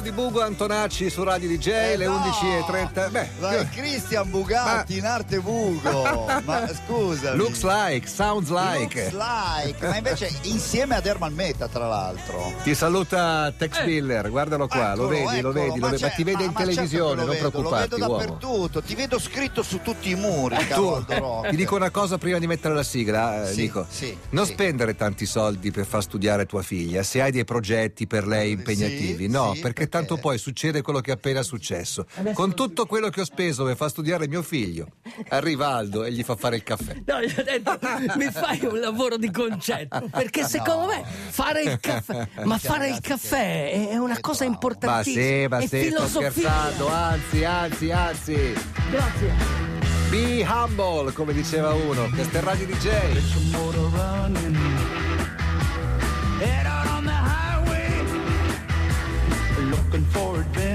Di Bugo Antonacci su Radio DJ, Eh le no! 11.30. Beh, Dai, Christian Bugatti in arte Bugo. Ma scusa. looks like, sounds like. Looks like. Ma invece insieme ad Herman Meta, tra l'altro. Ti saluta Tex Miller, guardalo qua, lo Eccolo, vedi, lo eccolo, vedi, lo vedi, ma ti vede in ma certo televisione, lo non vedo, preoccuparti, Lo vedo uomo. dappertutto, ti vedo scritto su tutti i muri, Tu, Cavaldo Rock. ti dico una cosa prima di mettere la sigla, eh, Sì, dico, sì, non sì. spendere tanti soldi per far studiare tua figlia, se hai dei progetti per lei impegnativi, Sì, no, perché- tanto poi succede quello che è appena successo. Con tutto quello che ho speso per far studiare mio figlio, arriva Aldo e gli fa fare il caffè. No, gli ho detto, mi fai un lavoro di concetto, perché secondo me fare il caffè, ma fare il caffè è una cosa Ma importantissima. sì, ma sì, sto scherzando, anzi, anzi, anzi. Grazie. Be humble, come diceva uno, Radio DJ.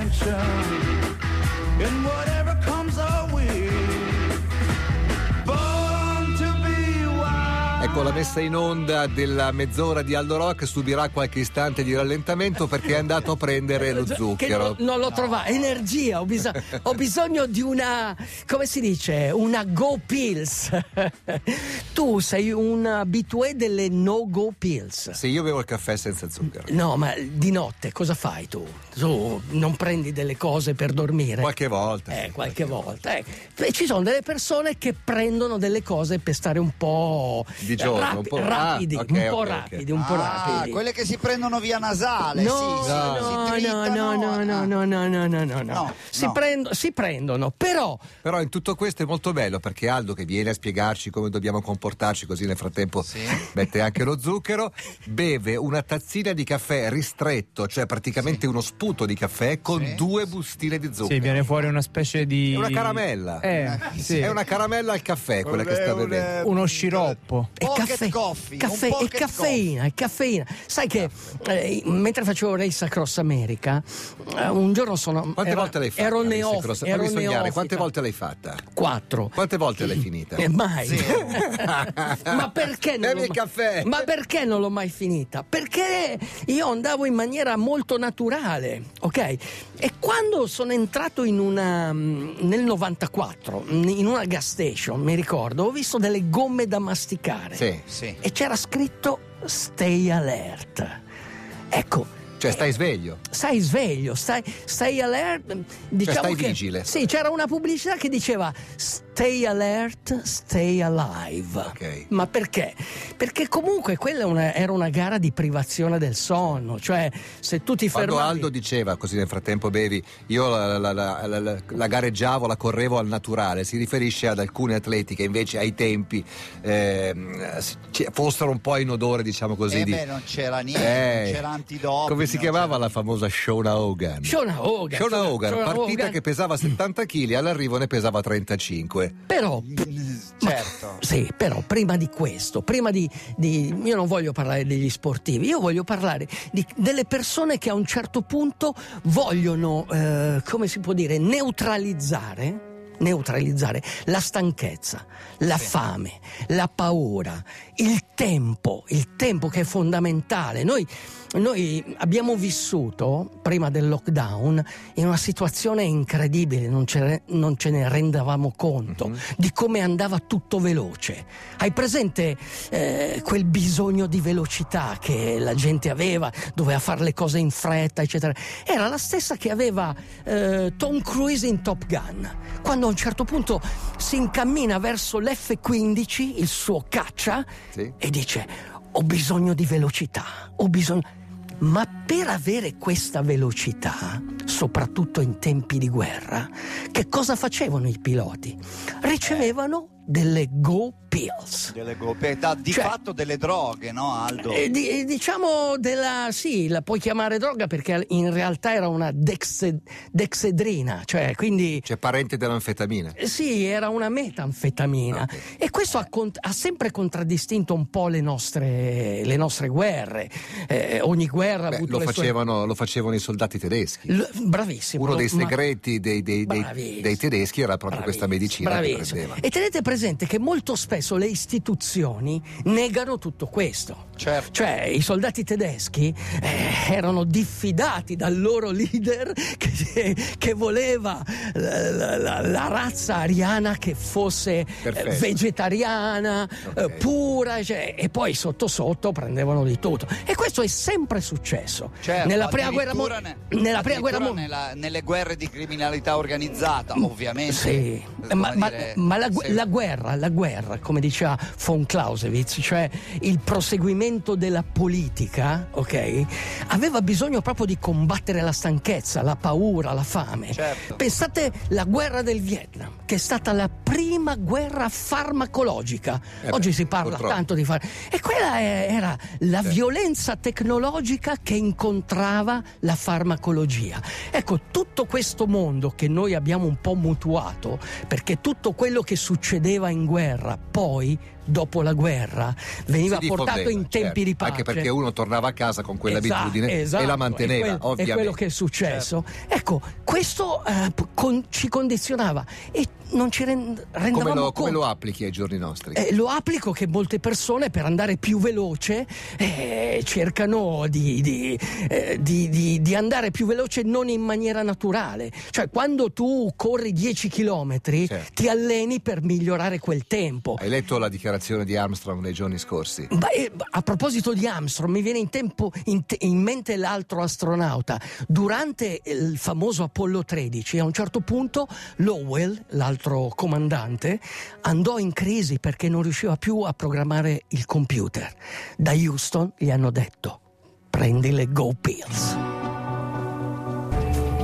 Adventure. And whatever comes our way. Ecco la messa in onda della mezz'ora di Aldo Rock subirà qualche istante di rallentamento perché è andato a prendere lo Che zucchero. non, non lo trova, energia, ho, bisogno- ho bisogno di una, come si dice, una go pills. tu sei un abitué delle no go pills. Se io bevo il caffè senza zucchero. No, ma di notte cosa fai tu? Tu non prendi delle cose per dormire? Qualche volta. Eh, sì, qualche volta. eh. E ci sono delle persone che prendono delle cose per stare un po' Di giorno, rapi- un po'- rapidi, ah, ok, un po' ok, ok. rapidi, un po' Ah, rapidi. quelle che si prendono via nasale, No, sì, sì, no, si no, no, no, no, Ah. no, no, no, no, no, no. No, Si, no. prendo- si prendono, però Però in tutto questo è molto bello perché Aldo che viene a spiegarci come dobbiamo comportarci così nel frattempo Sì. mette anche lo zucchero, beve una tazzina di caffè ristretto, cioè praticamente uno sputo di caffè con Sì. due bustine di zucchero. Sì, viene fuori una specie di. È una caramella. Eh, sì. È una caramella al caffè quella che sta bevendo. Uno sciroppo. è caffè, coffee, caffè è pocket caffeina, è caffeina. Sai che eh, mentre facevo Race Across America, eh, un giorno sono. Quante era- volte l'hai fatta? Ero, Race neof- Across? ero Fammi sognare, neofita. quante volte l'hai fatta? Quattro. Quante volte l'hai finita? Eh, mai. ma perché non Bevi il caffè. Ma perché non l'ho mai finita? Perché io andavo in maniera molto naturale, ok? E quando sono entrato in una mm, nel 94 in una gas station, mi ricordo, ho visto delle gomme da masticare. Sì. Sì. E c'era scritto Stay alert. Ecco, Cioè stai sveglio. stai sveglio, stai, stai alert. Diciamo stai che, vigile. Sì, c'era una pubblicità che diceva stay alert, stay alive. Ok. Ma perché? Perché comunque quella una- era una gara di privazione del sonno, cioè se tu ti Quando fermavi... Aldo diceva, così nel frattempo bevi, io la, la- la- la- la- la gareggiavo, la correvo al naturale, si riferisce ad alcuni atleti che invece ai tempi ci- fossero un po' in odore, diciamo così, Eh di... beh, non c'era niente, Eh, non c'era antidoping. Come si chiamava la famosa Shona Hogan? Shona Hogan. Shona Hogan, Shona partita Hogan. che pesava 70 kg, all'arrivo ne pesava 35. Però Certo. Sì, però prima di questo, prima di, di- Io non voglio parlare degli sportivi, io voglio parlare di- delle persone che a un certo punto vogliono, eh, come si può dire, neutralizzare. Neutralizzare la stanchezza, la fame, la paura, il tempo, il tempo che è fondamentale. Noi, noi abbiamo vissuto, prima del lockdown, in una situazione incredibile, non ce, non ce ne rendavamo conto di come andava tutto veloce. Hai presente eh, quel bisogno di velocità che la gente aveva, doveva fare le cose in fretta, eccetera? Era la stessa che aveva eh, Tom Cruise in Top Gun, quando a un certo punto si incammina verso l'F-15, il suo caccia, Sì. e dice ho bisogno di velocità, ho bisogno... Ma per avere questa velocità, soprattutto in tempi di guerra, che cosa facevano i piloti? Ricevevano delle go pills. Delle proprietà di Cioè- fatto delle droghe, no Aldo? Eh, di- eh, diciamo della sì, la puoi chiamare droga perché in realtà era una dexe- dexedrina, cioè quindi Cioè parente dell'anfetamina. eh, Sì, era una metanfetamina Ok. e questo ha, cont- ha sempre contraddistinto un po' le nostre, le nostre guerre. Eh, ogni guerra ha Beh, avuto lo, le facevano, lo facevano i soldati tedeschi. sue... L- bravissimo. Uno dei ma- segreti dei, dei- dei- Bravissimo. dei tedeschi era proprio questa Bravissimo, medicina che bravissimo. E tenete presente che molto spesso le istituzioni negano tutto questo. Certo. Cioè, i soldati tedeschi eh, erano diffidati dal loro leader che, che voleva la, la- la- la razza ariana che fosse eh, Perfetto. vegetariana, eh, pura, cioè, e poi sotto sotto prendevano di tutto. E questo è sempre successo. Certo, nella prima guerra mo- addirittura ne- nella prima guerra addirittura mo- nella- nelle guerre di criminalità organizzata, ovviamente. Sì, ma, ma- dire, ma la, gu- se- la guerra, la guerra, come diceva von Clausewitz, cioè il proseguimento della politica, ok? Aveva bisogno proprio di combattere la stanchezza, la paura, la fame. Certo. Pensate la guerra del Vietnam, che è stata la prima guerra farmacologica. Eh Oggi beh, si parla purtroppo. tanto di fare. E quella era la Sì. violenza tecnologica che incontrava la farmacologia. Ecco, tutto questo mondo che noi abbiamo un po' mutuato, perché tutto quello che succedeva in guerra, poi, dopo la guerra, veniva Si portato in tempi certo, di pace. Anche perché uno tornava a casa con quell'abitudine Esatto, esatto, e la manteneva, è quel- ovviamente. È quello che è successo. Ecco, questo eh, con- ci condizionava e non ci ren- rendevamo Come lo, conto. come lo applichi ai giorni nostri? Eh, lo applico che molte persone per andare più veloce eh, cercano di, di, eh, di- di- di andare più veloce non in maniera naturale. Cioè quando tu corri 10 km Certo. ti alleni per migliorare quel tempo. Hai letto la dichiarazione di Armstrong nei giorni scorsi? Ma, eh, a proposito di Armstrong, mi viene in, tempo- in te- in mente l'altro astronauta. Durante il famoso Apollo 13, a un certo punto Lowell, l'altro comandante, andò in crisi perché non riusciva più a programmare il computer. Da Houston gli hanno detto: prendi le Go Pills.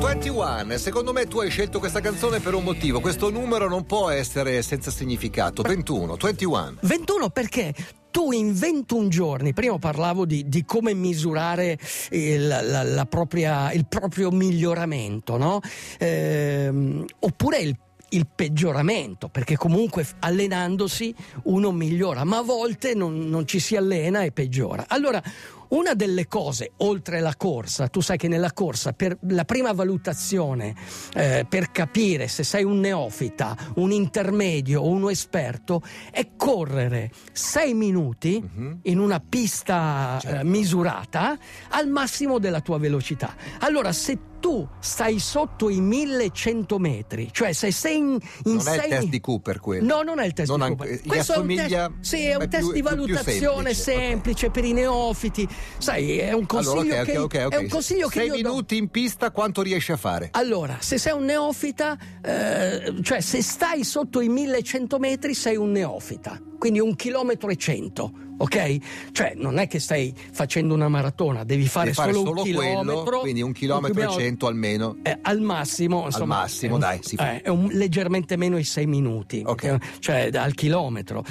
21, secondo me tu hai scelto questa canzone per un motivo. Questo numero non può essere senza significato. 21, 21. 21 perché tu in 21 giorni, prima parlavo di, di come misurare il, la- la propria- il proprio miglioramento, no? Ehm, oppure il il peggioramento, perché comunque allenandosi uno migliora, ma a volte non, non ci si allena e peggiora. Allora, una delle cose, oltre la corsa, tu sai che nella corsa, per la prima valutazione, eh, per capire se sei un neofita, un intermedio o uno esperto, è correre 6 minuti Mhm. in una pista eh, Certo. misurata al massimo della tua velocità. Allora, se tu stai sotto i 1100 metri, cioè se sei in, in Non è il sei- test di Cooper quello. No, non è il test Non di an- Cooper. Questo è un test, sì, è un test più- di più- più valutazione semplice, semplice per i neofiti. Sai, è un consiglio allora, ok, che, ok, ok. È un consiglio che Sei do. minuti in pista, quanto riesci a fare? Allora, se sei un neofita, eh, cioè se stai sotto i 1100 metri sei un neofita, quindi un chilometro e cento, ok? Cioè non è che stai facendo una maratona, devi fare, Devi fare solo, solo un chilometro. quello, quindi un chilometro e cento almeno. eh, al massimo, insomma, massimo, è un- dai, si fa. eh, è un- leggermente meno i 6 minuti, Ok. eh, cioè al chilometro.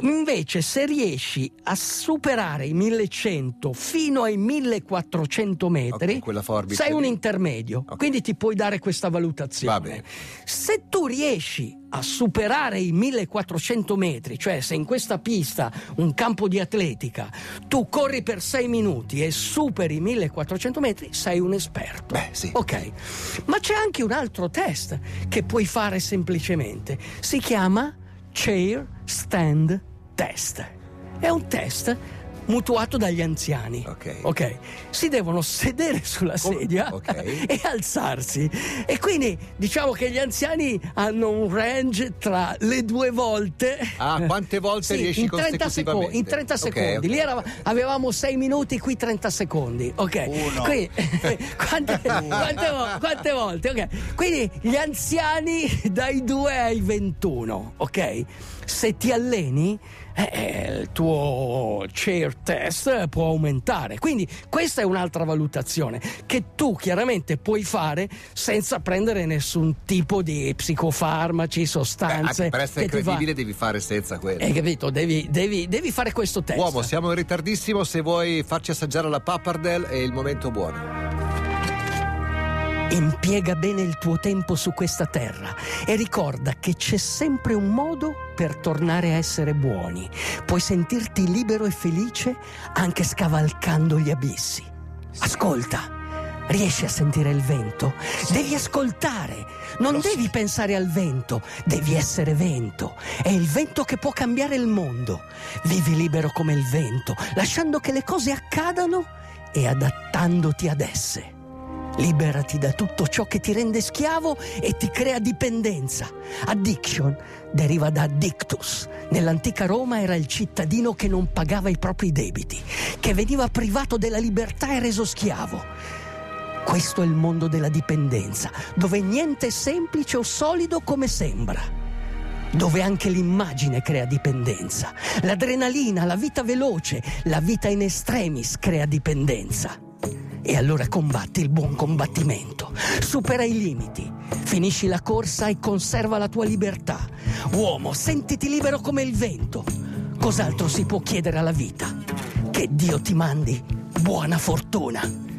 Invece, se riesci a superare i 1100 fino ai 1400 metri, Ok, quella forbice sei un intermedio, Ok. quindi ti puoi dare questa valutazione. Va bene. Se tu riesci a superare i 1400 metri, cioè se in questa pista, un campo di atletica, tu corri per 6 minuti e superi i 1400 metri, sei un esperto. Beh, sì. Ok, ma c'è anche un altro test che puoi fare semplicemente. Si chiama Chair Stand Test. È un test mutuato dagli anziani. Ok. Si devono sedere sulla sedia ok. e alzarsi. E quindi diciamo che gli anziani hanno un range tra le due volte. Ah, quante volte Sì, riesci in 30 consecutivamente? secondi, in 30 Ok, secondi. ok. Lì era- avevamo 6 minuti, qui 30 secondi. Ok. Uno. Quindi, quante, quante quante volte? Ok. Quindi gli anziani dai 2 ai 21, ok? Se ti alleni, eh, eh, il tuo chair test può aumentare. Quindi questa è un'altra valutazione che tu chiaramente puoi fare senza prendere nessun tipo di psicofarmaci, Beh, sostanze. anche per essere credibile devi fare senza quello. Hai capito? Devi, devi- devi fare questo test. Uomo, siamo in ritardissimo. Se vuoi farci assaggiare la Pappardelle è il momento buono. Impiega bene il tuo tempo su questa terra e ricorda che c'è sempre un modo per tornare a essere buoni. Puoi sentirti libero e felice anche scavalcando gli abissi. Ascolta, Riesci a sentire il vento? Devi ascoltare. Non devi pensare al vento, devi essere vento. È il vento che può cambiare il mondo. Vivi libero come il vento, lasciando che le cose accadano e adattandoti ad esse. Liberati da tutto ciò che ti rende schiavo e ti crea dipendenza. Addiction deriva da addictus. Nell'antica Roma era il cittadino che non pagava i propri debiti, che veniva privato della libertà e reso schiavo. Questo è il mondo della dipendenza, dove niente è semplice o solido come sembra. Dove anche l'immagine crea dipendenza. L'adrenalina, la vita veloce, la vita in extremis crea dipendenza. E allora combatti il buon combattimento. Supera i limiti. Finisci la corsa e conserva la tua libertà. Uomo, sentiti libero come il vento. Cos'altro si può chiedere alla vita? Che Dio ti mandi buona fortuna.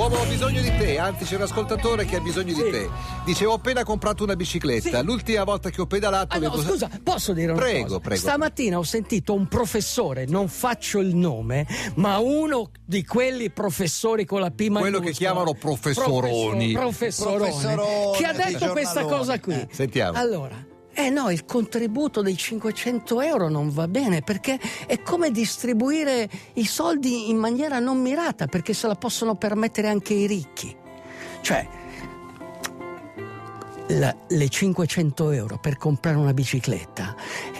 Uomo, ho bisogno di te, anzi c'è un ascoltatore che ha bisogno di Sì. te. Dice, ho appena comprato una bicicletta, Sì. l'ultima volta che ho pedalato... Ah, no, avevo- scusa, posso dire una Prego, cosa? prego. Stamattina ho sentito un professore, non faccio il nome, ma uno di quelli professori con la P Quello che maiuscola. chiamano professoroni. Professor- professorone, Professorone che ha di detto questa cosa qui. Eh, sentiamo. Allora, eh no, il contributo dei 500 euro non va bene perché è come distribuire i soldi in maniera non mirata perché se la possono permettere anche i ricchi. Cioè, la- le 500 euro per comprare una bicicletta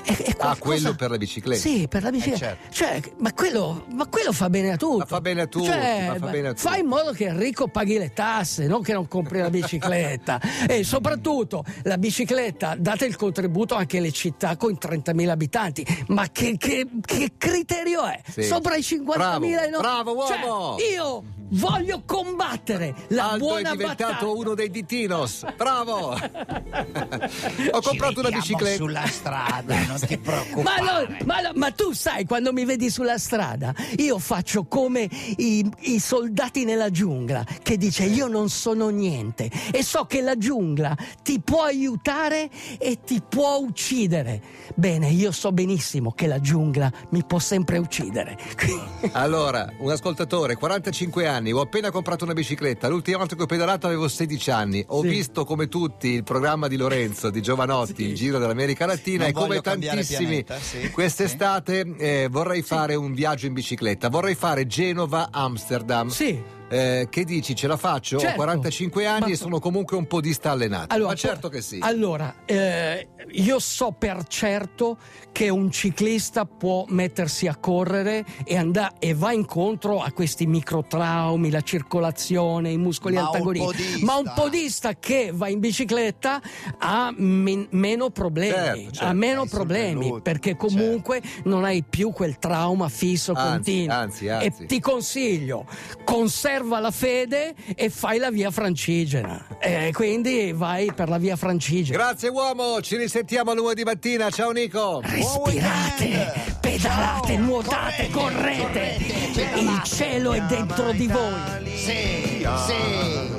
è, è Ah, qualcosa- quello per la bicicletta. Sì, per la bicicletta. Eh, certo. Cioè, ma quello, ma quello fa bene a tutti. Ma fa bene a tutti, Cioè, fa bene a tutti. Fai in modo che il ricco paghi le tasse, non che non compri la bicicletta. e soprattutto la bicicletta, date il contributo anche alle città con 30.000 abitanti. Ma che, che- che criterio è? Sì. Sopra i 50.000 Bravo, no? bravo, uomo! Cioè, io voglio combattere la Aldo buona è diventato battaglia. uno dei ditinos. Bravo! ho comprato una bicicletta. sulla strada, non ti preoccupare. Ma, no, ma no, ma tu sai, quando mi vedi sulla strada, io faccio come i, i soldati nella giungla, che dice io non sono niente e so che la giungla ti può aiutare e ti può uccidere. Bene, io so benissimo che la giungla mi può sempre uccidere. Allora, un ascoltatore, 45 anni, ho appena comprato una bicicletta. L'ultima volta che ho pedalato avevo 16 anni. Ho Sì. visto come tutti il programma di Lorenzo, di Giovanotti, il Giro dell'America Latina Non e come tantissimi pianeta, sì, quest'estate eh, vorrei fare un viaggio in bicicletta. Vorrei fare Genova-Amsterdam. Sì. Eh, che dici, ce la faccio? Ho Certo. 45 anni Ma- e sono comunque un podista allenato. Allora, Ma certo che sì. Allora, eh, io so per certo che un ciclista può mettersi a correre e, andà- e va incontro a questi microtraumi, la circolazione, i muscoli Ma antagonisti. Ma un podista che va in bicicletta ha men- meno problemi. Certo, certo. ha meno problemi velluto, perché comunque non hai più quel trauma fisso Anzi, continuo. anzi, anzi. E ti consiglio, conserva la fede e fai la via francigena. E quindi vai per la via francigena. Grazie uomo, ci risentiamo lunedì mattina. Ciao Nico. Respirate, pedalate, Ciao, nuotate, correte. correte, Il cielo è dentro di voi. Sì, sì.